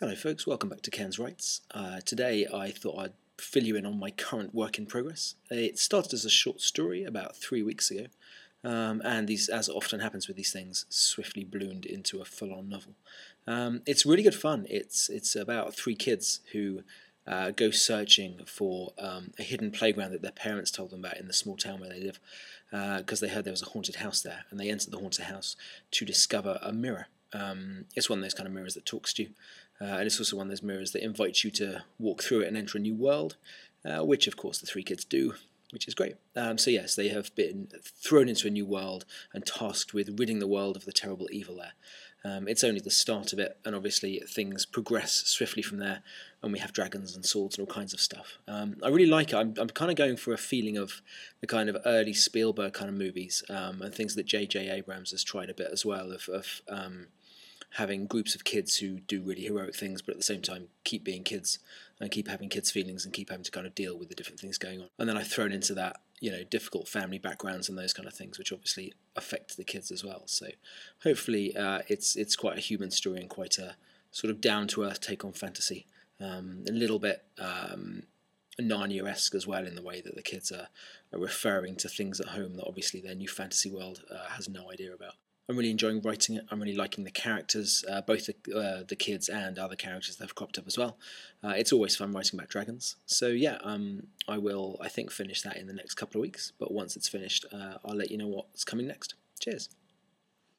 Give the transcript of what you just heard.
Hello, folks. Welcome back to Ken's Writes. Uh, today, I thought I'd fill you in on my current work in progress. It started as a short story about three weeks ago, um, and these, as often happens with these things, swiftly ballooned into a full-on novel. Um, it's really good fun. It's it's about three kids who uh, go searching for um, a hidden playground that their parents told them about in the small town where they live, because uh, they heard there was a haunted house there, and they enter the haunted house to discover a mirror. Um, it's one of those kind of mirrors that talks to you. Uh, and it's also one of those mirrors that invites you to walk through it and enter a new world, uh, which of course the three kids do, which is great. Um, so, yes, they have been thrown into a new world and tasked with ridding the world of the terrible evil there. Um, it's only the start of it, and obviously things progress swiftly from there, and we have dragons and swords and all kinds of stuff. Um, I really like it. I'm, I'm kind of going for a feeling of the kind of early Spielberg kind of movies um, and things that J.J. Abrams has tried a bit as well of, of um, having groups of kids who do really heroic things, but at the same time keep being kids and keep having kids' feelings and keep having to kind of deal with the different things going on. And then I've thrown into that, you know, difficult family backgrounds and those kind of things, which obviously affect the kids as well. So hopefully uh, it's it's quite a human story and quite a sort of down to earth take on fantasy. Um, a little bit um, Narnia esque as well in the way that the kids are, are, referring to things at home that obviously their new fantasy world uh, has no idea about. I'm really enjoying writing it. I'm really liking the characters, uh, both the, uh, the kids and other characters that have cropped up as well. Uh, it's always fun writing about dragons. So yeah, um, I will I think finish that in the next couple of weeks. But once it's finished, uh, I'll let you know what's coming next. Cheers.